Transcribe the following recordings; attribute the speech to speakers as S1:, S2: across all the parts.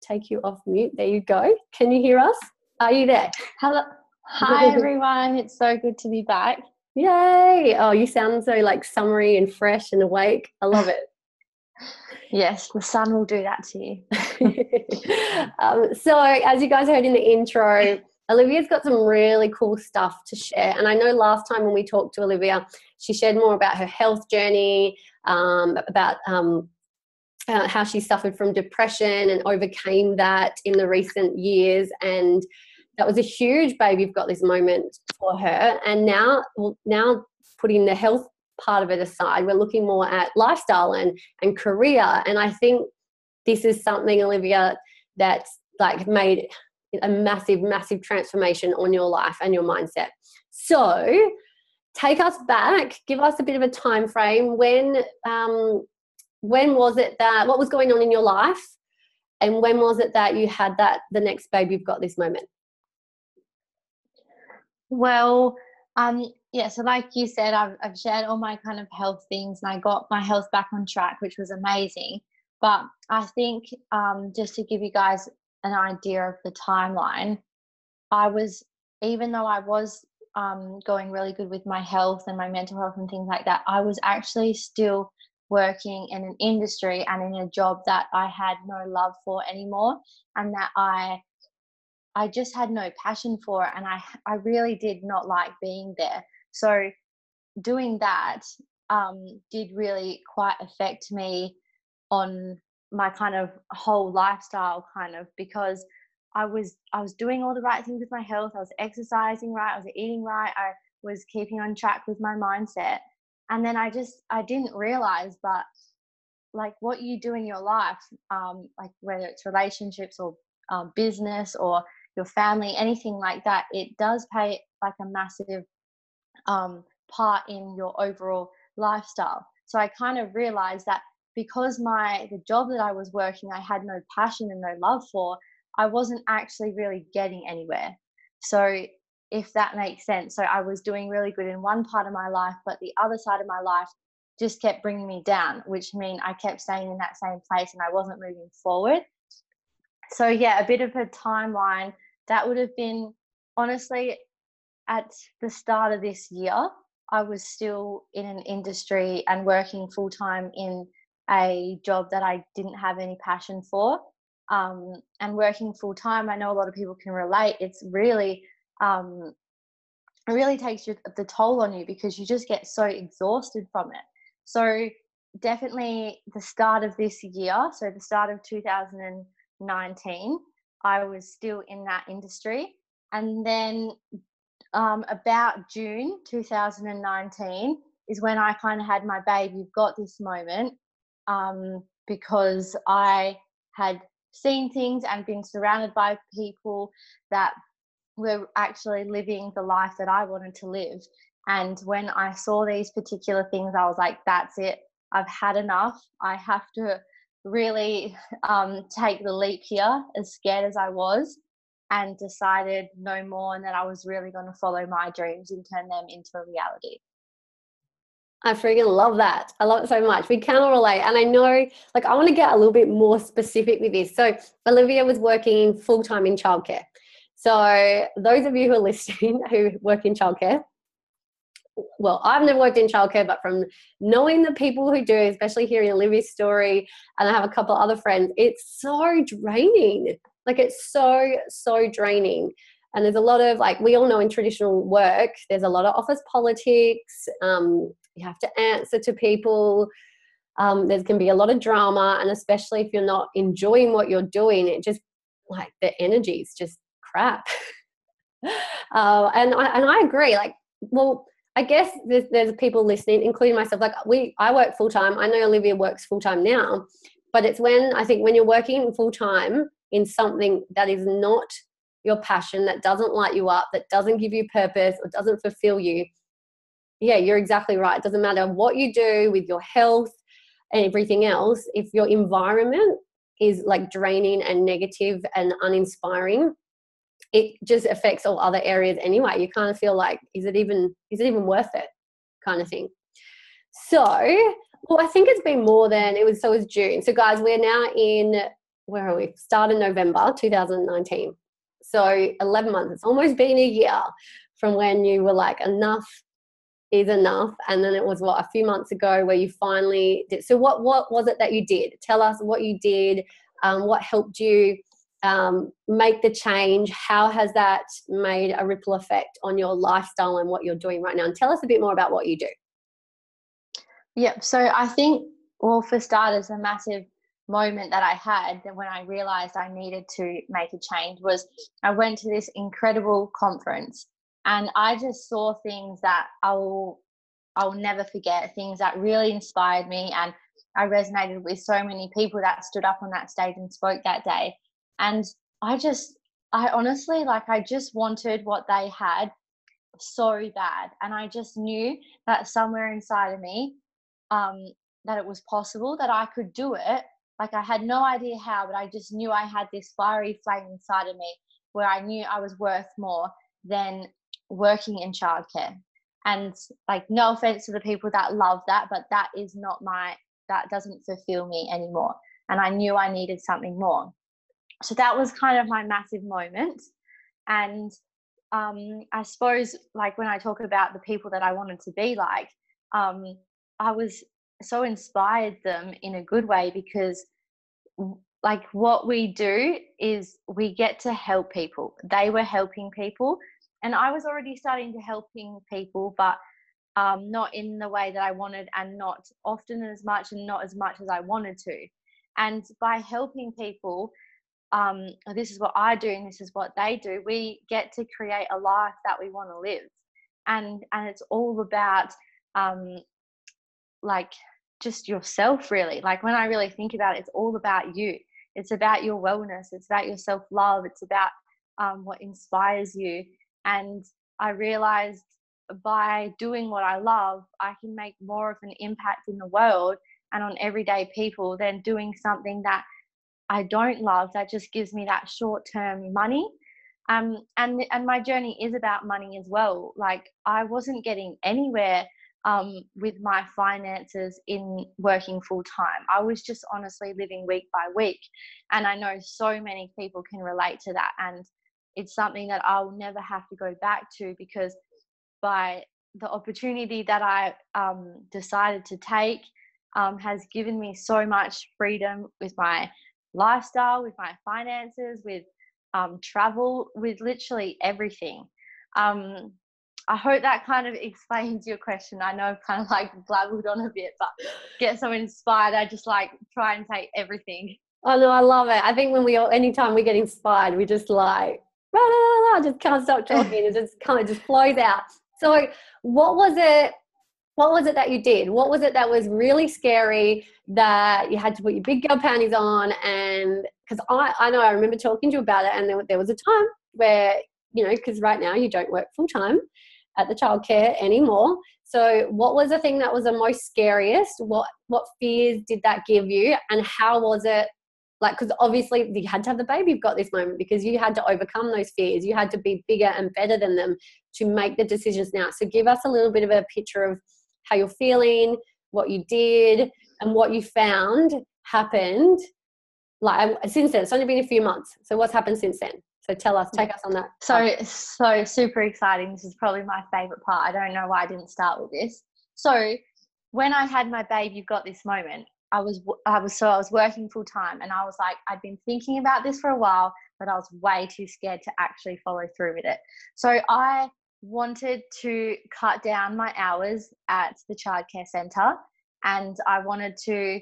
S1: take you off mute. There you go. Can you hear us? Are you there?
S2: Hello. Hi, everyone. It's so good to be back.
S1: Yay. Oh, you sound so like summery and fresh and awake. I love it.
S2: yes, the sun will do that to you.
S1: um, so, as you guys heard in the intro, Olivia's got some really cool stuff to share. And I know last time when we talked to Olivia, she shared more about her health journey, um, about um, how she suffered from depression and overcame that in the recent years. And that was a huge babe. You've got this moment for her. And now, now putting the health part of it aside, we're looking more at lifestyle and, and career. And I think this is something, Olivia, that's like made a massive, massive transformation on your life and your mindset. So, take us back. Give us a bit of a time frame. When um, when was it that what was going on in your life, and when was it that you had that the next baby you've got this moment?
S2: Well, um, yeah. So, like you said, I've I've shared all my kind of health things, and I got my health back on track, which was amazing. But I think um, just to give you guys an idea of the timeline, I was, even though I was um, going really good with my health and my mental health and things like that, I was actually still working in an industry and in a job that I had no love for anymore and that I I just had no passion for and I I really did not like being there. So doing that um, did really quite affect me on my kind of whole lifestyle kind of because I was I was doing all the right things with my health. I was exercising right. I was eating right. I was keeping on track with my mindset. And then I just I didn't realize, but like what you do in your life, um, like whether it's relationships or um, business or your family, anything like that, it does play like a massive um, part in your overall lifestyle. So I kind of realized that because my the job that I was working I had no passion and no love for, I wasn't actually really getting anywhere. So if that makes sense. So I was doing really good in one part of my life, but the other side of my life just kept bringing me down, which mean I kept staying in that same place and I wasn't moving forward. So yeah, a bit of a timeline that would have been honestly at the start of this year. I was still in an industry and working full time in a job that I didn't have any passion for. Um, and working full time, I know a lot of people can relate. It's really, um, it really takes you, the toll on you because you just get so exhausted from it. So, definitely the start of this year, so the start of 2019, I was still in that industry. And then um, about June 2019 is when I kind of had my babe, you've got this moment um, because I had seen things and been surrounded by people that were actually living the life that I wanted to live. And when I saw these particular things, I was like, that's it. I've had enough. I have to really um, take the leap here, as scared as I was, and decided no more and that I was really going to follow my dreams and turn them into a reality.
S1: I freaking love that. I love it so much. We can all relate. And I know, like, I want to get a little bit more specific with this. So, Olivia was working full time in childcare. So, those of you who are listening who work in childcare, well, I've never worked in childcare, but from knowing the people who do, especially hearing Olivia's story, and I have a couple other friends, it's so draining. Like, it's so, so draining. And there's a lot of, like, we all know in traditional work, there's a lot of office politics. Um, you have to answer to people. Um, there can be a lot of drama, and especially if you're not enjoying what you're doing, it just like the energy is just crap. uh, and I and I agree. Like, well, I guess there's, there's people listening, including myself. Like we, I work full time. I know Olivia works full time now, but it's when I think when you're working full time in something that is not your passion, that doesn't light you up, that doesn't give you purpose or doesn't fulfill you, yeah, you're exactly right. It doesn't matter what you do with your health and everything else, if your environment is like draining and negative and uninspiring, it just affects all other areas anyway. You kind of feel like, is it even is it even worth it? Kind of thing. So, well, I think it's been more than it was. So it was June. So, guys, we're now in where are we? Start Started November 2019. So 11 months. It's almost been a year from when you were like, enough is enough. And then it was what a few months ago where you finally did. So what what was it that you did? Tell us what you did. Um, what helped you um, make the change? How has that made a ripple effect on your lifestyle and what you're doing right now? And tell us a bit more about what you do.
S2: Yep. So I think, well, for starters, a massive moment that I had when I realized I needed to make a change was I went to this incredible conference and I just saw things that I'll I'll never forget, things that really inspired me and I resonated with so many people that stood up on that stage and spoke that day. And I just I honestly like I just wanted what they had so bad and I just knew that somewhere inside of me um that it was possible that I could do it like I had no idea how, but I just knew I had this fiery flame inside of me where I knew I was worth more than working in childcare. And like, no offense to the people that love that, but that is not my, that doesn't fulfill me anymore. And I knew I needed something more. So that was kind of my massive moment. And um, I suppose, like, when I talk about the people that I wanted to be like, um, I was so inspired them in a good way because like what we do is we get to help people. They were helping people. And i was already starting to helping people but um, not in the way that i wanted and not often as much and not as much as i wanted to. And by helping people um, this is what i do and this is what they do. We get to create a life that we want to live. And and it's all about um, like just yourself really. Like when i really think about it it's all about you. It's about your wellness. It's about your self love it's about um, what inspires you. And i realized by doing what i love i can make more of an impact in the world and on everyday people than doing something that i don't love that just gives me that short term money um, and and my journey is about money as well like i wasn't getting anywhere um, with my finances in working full time. I was just honestly living week by week. And I know so many people can relate to that. And it's something that I'll never have to go back to because by the opportunity that I um, decided to take um, has given me so much freedom with my lifestyle, with my finances, with um, travel, with literally everything. Um, I hope that kind of explains your question. I know I've kind of like blabbered on a bit, but get so inspired. I just like try and take everything.
S1: Oh no, I love it. I think when we all, anytime we get inspired, we just like, blah, just can't stop talking. it just kind of just flows out. So, what was it? What was it that you did? What was it that was really scary that you had to put your big girl panties on? And because I, I know I remember talking to you about it, and there, there was a time where you know, because right now you don't work full time, at the childcare anymore. So, what was the thing that was the most scariest? What what fears did that give you, and how was it? Like, because obviously you had to have the baby you've got this moment because you had to overcome those fears. You had to be bigger and better than them to make the decisions now. So, give us a little bit of a picture of how you're feeling, what you did, and what you found happened. Like um, since then, it's only been a few months. So, what's happened since then? So tell us, take us on that.
S2: So, so super exciting. This is probably my favorite part. I don't know why I didn't start with this. So, when I had my babe, you've got this moment. I was, I was, so I was working full time, and I was like, I'd been thinking about this for a while, but I was way too scared to actually follow through with it. So I wanted to cut down my hours at the childcare centre, and I wanted to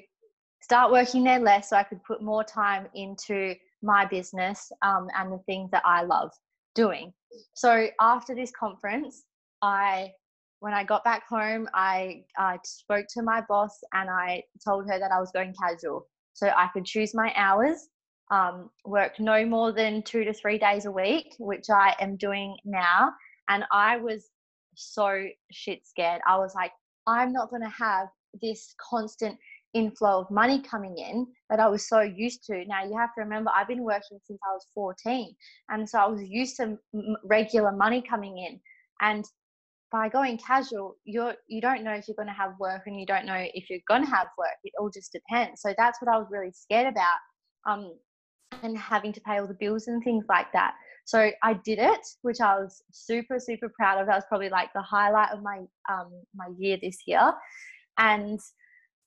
S2: start working there less so I could put more time into my business um, and the things that I love doing. So after this conference, I when I got back home, I, I spoke to my boss and I told her that I was going casual. So I could choose my hours, um, work no more than two to three days a week, which I am doing now. And I was so shit scared. I was like, I'm not going to have this constant inflow of money coming in that I was so used to. Now you have to remember I've been working since I was 14 and so I was used to regular money coming in and by going casual you're you don't know if you're going to have work and you don't know if you're going to have work it all just depends so that's what I was really scared about um and having to pay all the bills and things like that. So I did it, which I was super, super proud of. That was probably like the highlight of my um, my year this year. And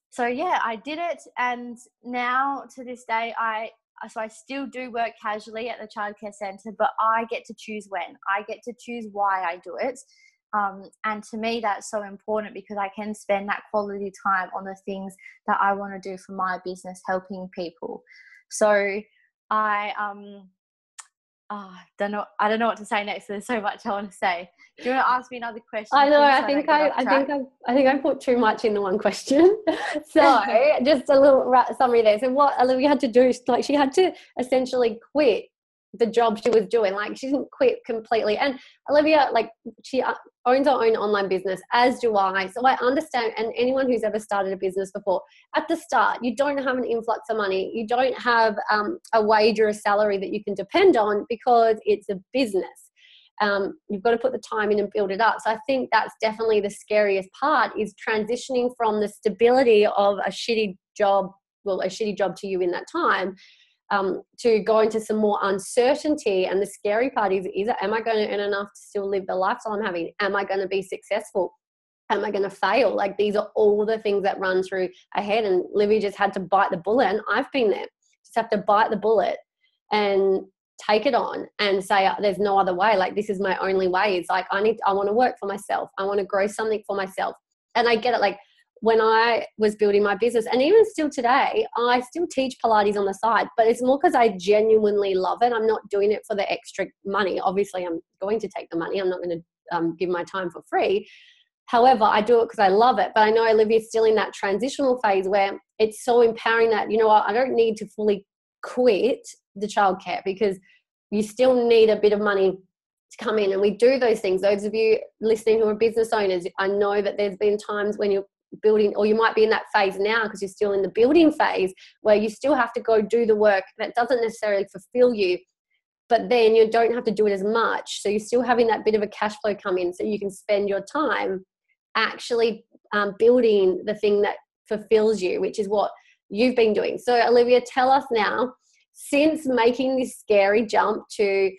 S2: so yeah, I did it, and now to this day, I so I still do work casually at the childcare centre, but I get to choose when. I get to choose why I do it. Um, and to me, that's so important because I can spend that quality time on the things that I want to do for my business, helping people. So I um, oh, don't know. I don't know what to say next. There's so much I want to say. Do you want to ask me another question?
S1: I know. I think I, I, think I, I think I put too much in the one question. so just a little summary there. So what Olivia had to do, like she had to essentially quit the job she was doing. Like she didn't quit completely. And Olivia, like she owns her own online business, as do I. So I understand. And anyone who's ever started a business before, at the start, you don't have an influx of money. You don't have um, a wage or a salary that you can depend on because it's a business. Um, you've got to put the time in and build it up. So I think that's definitely the scariest part is transitioning from the stability of a shitty job, well, a shitty job to you in that time um, to go into some more uncertainty. And the scary part is, is am I going to earn enough to still live the lifestyle I'm having? Am I going to be successful? Am I going to fail? Like these are all the things that run through a head. And Livy just had to bite the bullet. And I've been there. Just have to bite the bullet and take it on and say uh, there's no other way like this is my only way it's like i need i want to work for myself i want to grow something for myself and i get it like when I was building my business, and even still today, I still teach Pilates on the side, but it's more because I genuinely love it. I'm not doing it for the extra money. Obviously, I'm going to take the money, I'm not going to um, give my time for free. However, I do it because I love it. But I know Olivia's still in that transitional phase where it's so empowering that, you know what, I don't need to fully quit the childcare because you still need a bit of money to come in and we do those things those of you listening who are business owners i know that there's been times when you're building or you might be in that phase now because you're still in the building phase where you still have to go do the work that doesn't necessarily fulfill you but then you don't have to do it as much. So you're still having that bit of a cash flow come in so you can spend your time actually um, building the thing that fulfills you which is what you've been doing. So olivia tell us now since making this scary jump to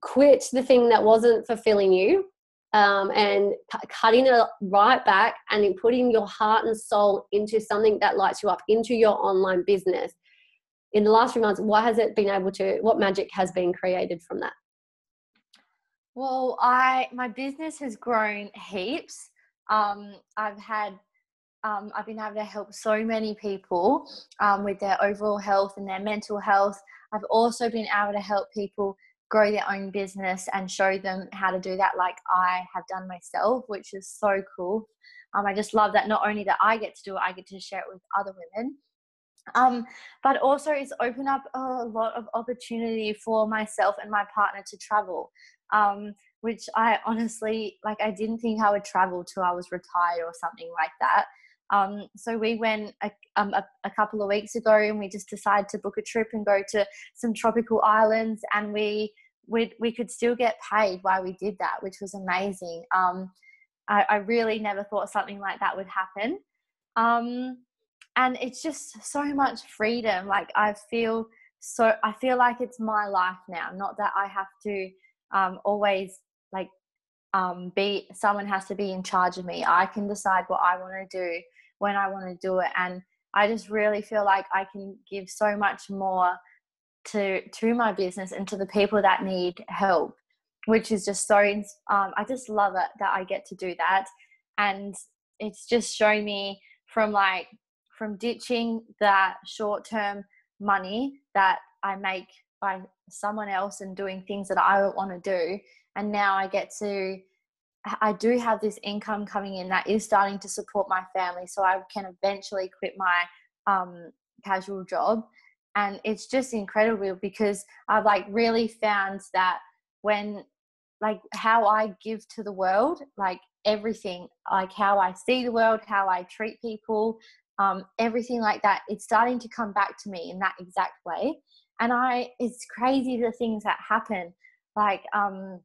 S1: quit the thing that wasn't fulfilling you um, and cutting it right back and putting your heart and soul into something that lights you up, into your online business. In the last few months, what has it been able to, what magic has been created from that?
S2: Well, I my business has grown heaps. Um, I've had um, I've been able to help so many people um, with their overall health and their mental health. I've also been able to help people grow their own business and show them how to do that like I have done myself, which is so cool. Um, I just love that not only that I get to do it, I get to share it with other women. Um, but also it's opened up a lot of opportunity for myself and my partner to travel. Um, which I honestly like I didn't think I would travel till I was retired or something like that. Um, so we went a, um, a, a, couple of weeks ago and we just decided to book a trip and go to some tropical islands and we we we could still get paid while we did that, which was amazing. Um, I, I, really never thought something like that would happen. Um, and it's just so much freedom. Like I feel so I feel like it's my life now, not that I have to um, always like um, be someone has to be in charge of me. I can decide what I want to do when I want to do it. And I just really feel like I can give so much more to to my business and to the people that need help, which is just so. Um, I just love it that I get to do that, and it's just shown me from like from ditching that short term money that I make by someone else and doing things that I want to do, and now I get to I do have this income coming in that is starting to support my family, so I can eventually quit my um, casual job. And it's just incredible because I've like really found that when, like, how I give to the world, like everything, like how I see the world, how I treat people, um, everything like that, it's starting to come back to me in that exact way. And I, it's crazy the things that happen. Like, um,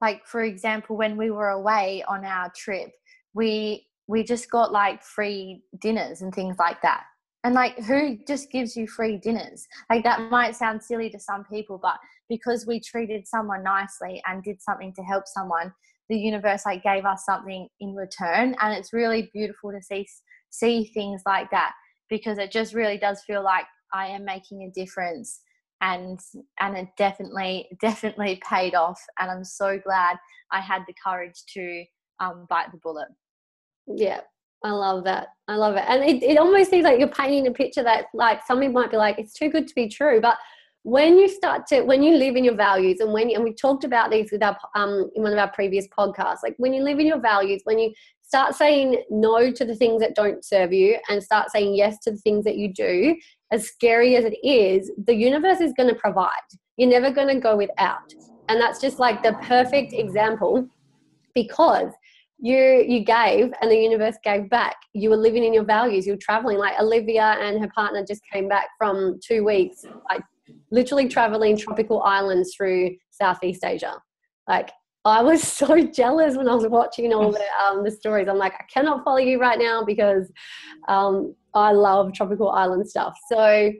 S2: like for example when we were away on our trip we we just got like free dinners and things like that. And like who just gives you free dinners? Like that might sound silly to some people but because we treated someone nicely and did something to help someone the universe like gave us something in return. And it's really beautiful to see see things like that because it just really does feel like i am making a difference and and it definitely definitely paid off and i'm so glad i had the courage to um, bite the bullet
S1: yeah I love that. I love it. And it, it almost seems like you're painting a picture that like some people might be like, it's too good to be true. But when you start to when you live in your values and when you, and we talked about these with our um in one of our previous podcasts, like when you live in your values, when you start saying no to the things that don't serve you and start saying yes to the things that you do, as scary as it is, the universe is going to provide. You're never going to go without. And that's just like the perfect example because you you gave and the universe gave back you were living in your values you were traveling like olivia and her partner just came back from two weeks like literally traveling tropical islands through southeast asia like i was so jealous when i was watching all the um, the stories. I'm like i cannot follow you right now because um, i love tropical island stuff. So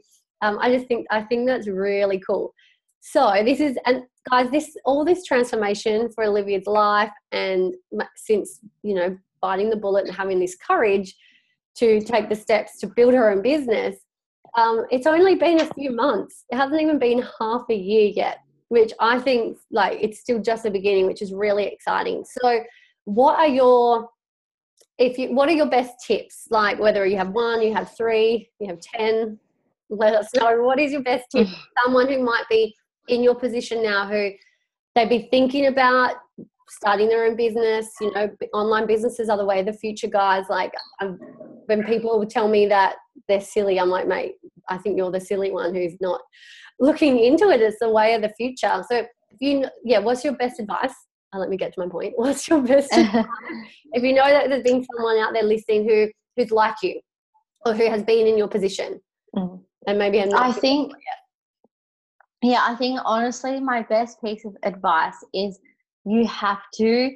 S1: um, i just think i think that's really cool. So this is and guys this all this transformation for olivia's life and since you know biting the bullet and having this courage to take the steps to build her own business um, it's only been a few months. It hasn't even been half a year yet which i think like it's still just the beginning which is really exciting. So what are your if you what are your best tips? Like whether you have one you have three you have ten let us know. What is your best tip someone who might be in your position now who they'd be thinking about starting their own business? You know online businesses are the way of the future guys. Like um, when people tell me that they're silly i'm like mate i think you're the silly one who's not looking into it it's the way of the future so if you yeah what's your best advice oh, let me get to my point what's your best advice if you know that there's been someone out there listening who who's like you or who has been in your position mm. and maybe
S2: i think yeah, I think honestly, my best piece of advice is you have to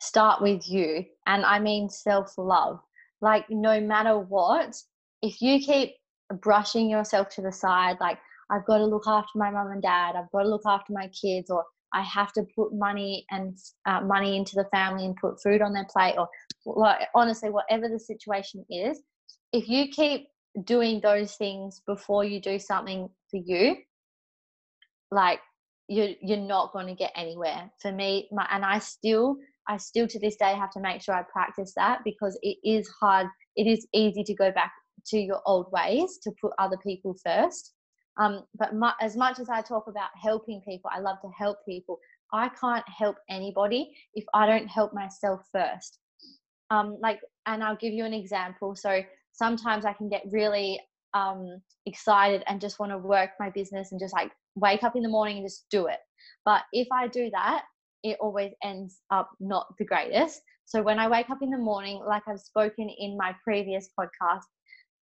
S2: start with you. And I mean self love. Like, no matter what, if you keep brushing yourself to the side, like, I've got to look after my mum and dad, I've got to look after my kids, or I have to put money and uh, money into the family and put food on their plate, or like, honestly, whatever the situation is, if you keep doing those things before you do something for you, like you're you're not going to get anywhere. For me my, and i still i still to this day have to make sure i practice that because it is hard it is easy to go back to your old ways to put other people first um, but as much as i talk about helping people i love to help people i can't help anybody if i don't help myself first um, like and i'll give you an example so sometimes i can get really um, excited and just want to work my business and just like wake up in the morning and just do it. But if I do that, it always ends up not the greatest. So when I wake up in the morning, like I've spoken in my previous podcast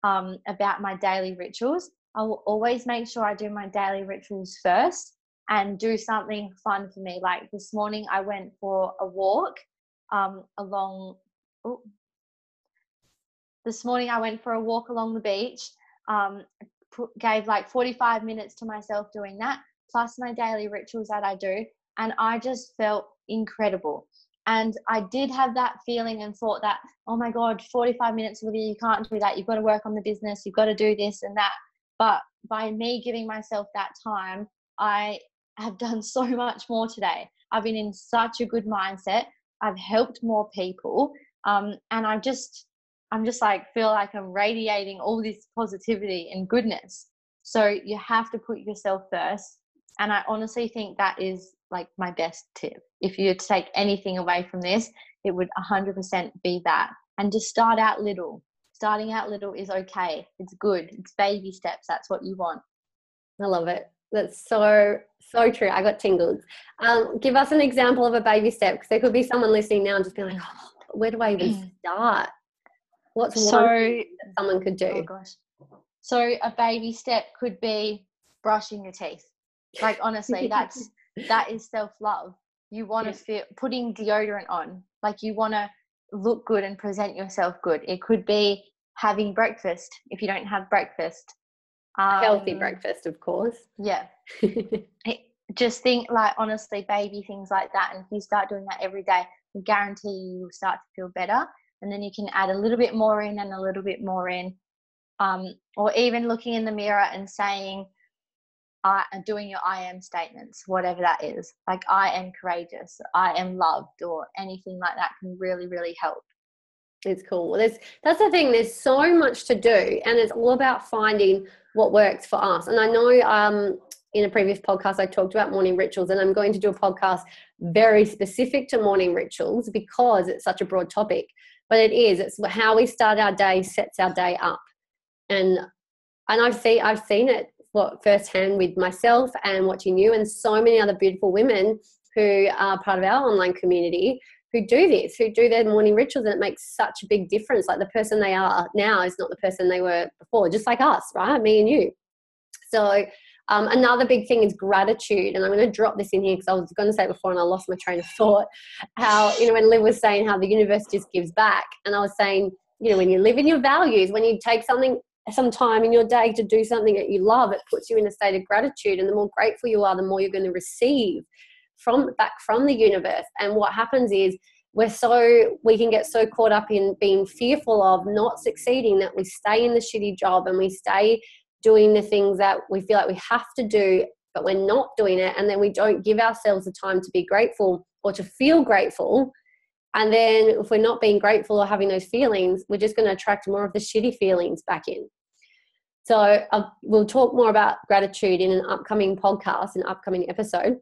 S2: um, about my daily rituals, I will always make sure I do my daily rituals first and do something fun for me. Like this morning, I went for a walk um, along. Oh, this morning, I went for a walk along the beach. Um, gave like 45 minutes to myself doing that, plus my daily rituals that I do. And I just felt incredible. And I did have that feeling and thought that, oh my God, 45 minutes, with you you can't do that. You've got to work on the business. You've got to do this and that. But by me giving myself that time, I have done so much more today. I've been in such a good mindset. I've helped more people. Um, and I just I'm just like feel like I'm radiating all this positivity and goodness. So you have to put yourself first. And I honestly think that is like my best tip. If you take anything away from this, it would 100% be that. And just start out little. Starting out little is okay. It's good. It's baby steps. That's what you want.
S1: I love it. That's so so true. I got tingles. Um, give us an example of a baby step because there could be someone listening now and just be like, oh, where do I even start? What's so, one someone could do? Oh gosh.
S2: So a baby step could be brushing your teeth. Like honestly, that's that is self love. You want to feel putting deodorant on. Like you want to look good and present yourself good. It could be having breakfast if you don't have breakfast.
S1: Um, Healthy breakfast, of course.
S2: Yeah. just think like honestly, baby things like that. And if you start doing that every day, I guarantee you will start to feel better. And then you can add a little bit more in and a little bit more in. Um, or even looking in the mirror and saying, I doing your I am statements, whatever that is. Like I am courageous, I am loved, or anything like that can really, really help.
S1: It's cool. Well, There's that's the thing. There's so much to do, and it's all about finding what works for us. And I know um, in a previous podcast I talked about morning rituals, and I'm going to do a podcast very specific to morning rituals because it's such a broad topic. But it is. It's how we start our day sets our day up, and and I've seen I've seen it what firsthand with myself and watching you and so many other beautiful women who are part of our online community who do this, who do their morning rituals, and it makes such a big difference. Like the person they are now is not the person they were before, just like us, right? Me and you. So, um, another big thing is gratitude, and I'm going to drop this in here because I was going to say before and I lost my train of thought. How you know when Liv was saying how the universe just gives back, and I was saying you know when you live in your values, when you take something some time in your day to do something that you love, it puts you in a state of gratitude. And the more grateful you are, the more you're going to receive from back from the universe. And what happens is we're so we can get so caught up in being fearful of not succeeding that we stay in the shitty job and we stay doing the things that we feel like we have to do, but we're not doing it. And then we don't give ourselves the time to be grateful or to feel grateful and then if we're not being grateful or having those feelings, we're just going to attract more of the shitty feelings back in. So uh, we'll talk more about gratitude in an upcoming podcast, an upcoming episode.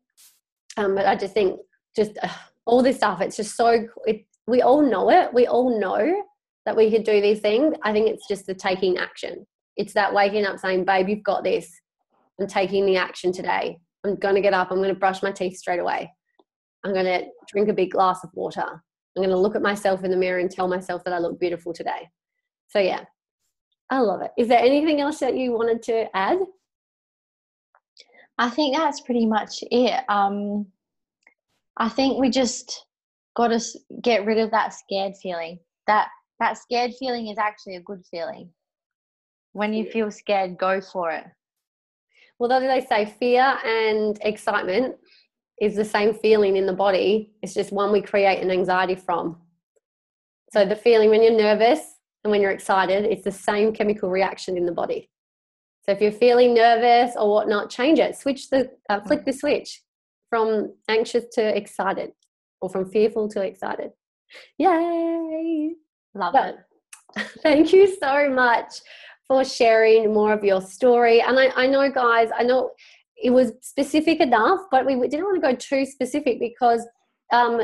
S1: Um, but I just think just uh, all this stuff, it's just so, it, we all know it. We all know that we could do these things. I think it's just the taking action. It's that waking up saying, babe, you've got this. I'm taking the action today. I'm going to get up. I'm going to brush my teeth straight away. I'm going to drink a big glass of water. I'm going to look at myself in the mirror and tell myself that I look beautiful today. So, yeah, I love it. Is there anything else that you wanted to add?
S2: I think that's pretty much it. Um, I think we just got to get rid of that scared feeling. That that scared feeling is actually a good feeling. When you feel scared, go for it.
S1: Well, as they say, fear and excitement is the same feeling in the body. It's just one we create an anxiety from. So the feeling when you're nervous and when you're excited, it's the same chemical reaction in the body. So if you're feeling nervous or whatnot, change it. Switch the uh, flick the switch from anxious to excited, or from fearful to excited. Yay!
S2: Love it.
S1: Thank you so much for sharing more of your story. And I, I know, guys, I know it was specific enough, but we didn't want to go too specific because um,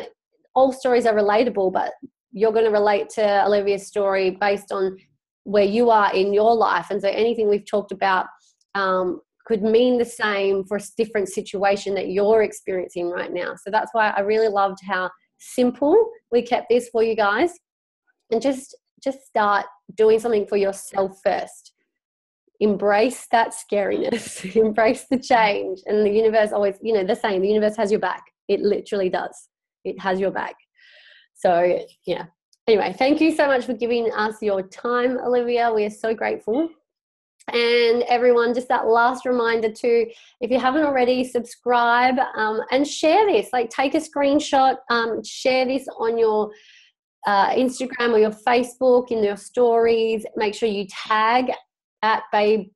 S1: all stories are relatable, but you're going to relate to Olivia's story based on where you are in your life. And so anything we've talked about um, could mean the same for a different situation that you're experiencing right now. So that's why I really loved how simple we kept this for you guys. And just just start doing something for yourself first embrace that scariness, embrace the change. And the universe always, you know, the same, the universe has your back. It literally does. It has your back. So, yeah. Anyway, thank you so much for giving us your time, Olivia. We are so grateful. And everyone, just that last reminder to, if you haven't already, subscribe um, and share this. Like, take a screenshot, um, share this on your uh, Instagram or your Facebook in your stories. Make sure you tag at babe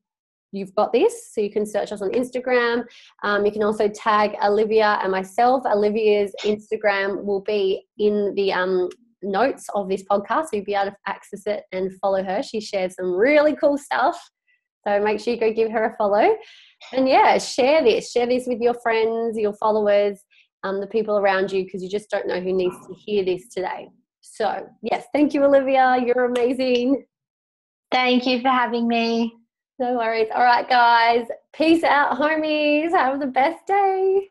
S1: you've got this so you can search us on instagram. Um, you can also tag olivia and myself. Olivia's instagram will be in the um, notes of this podcast so you'll be able to access it and follow her. She shares some really cool stuff so make sure you go give her a follow. And yeah share this. Share this with your friends your followers um, the people around you because you just don't know who needs to hear this today. So yes thank you olivia. You're amazing.
S2: Thank you for having me.
S1: No worries. All right, guys. Peace out, homies. Have the best day.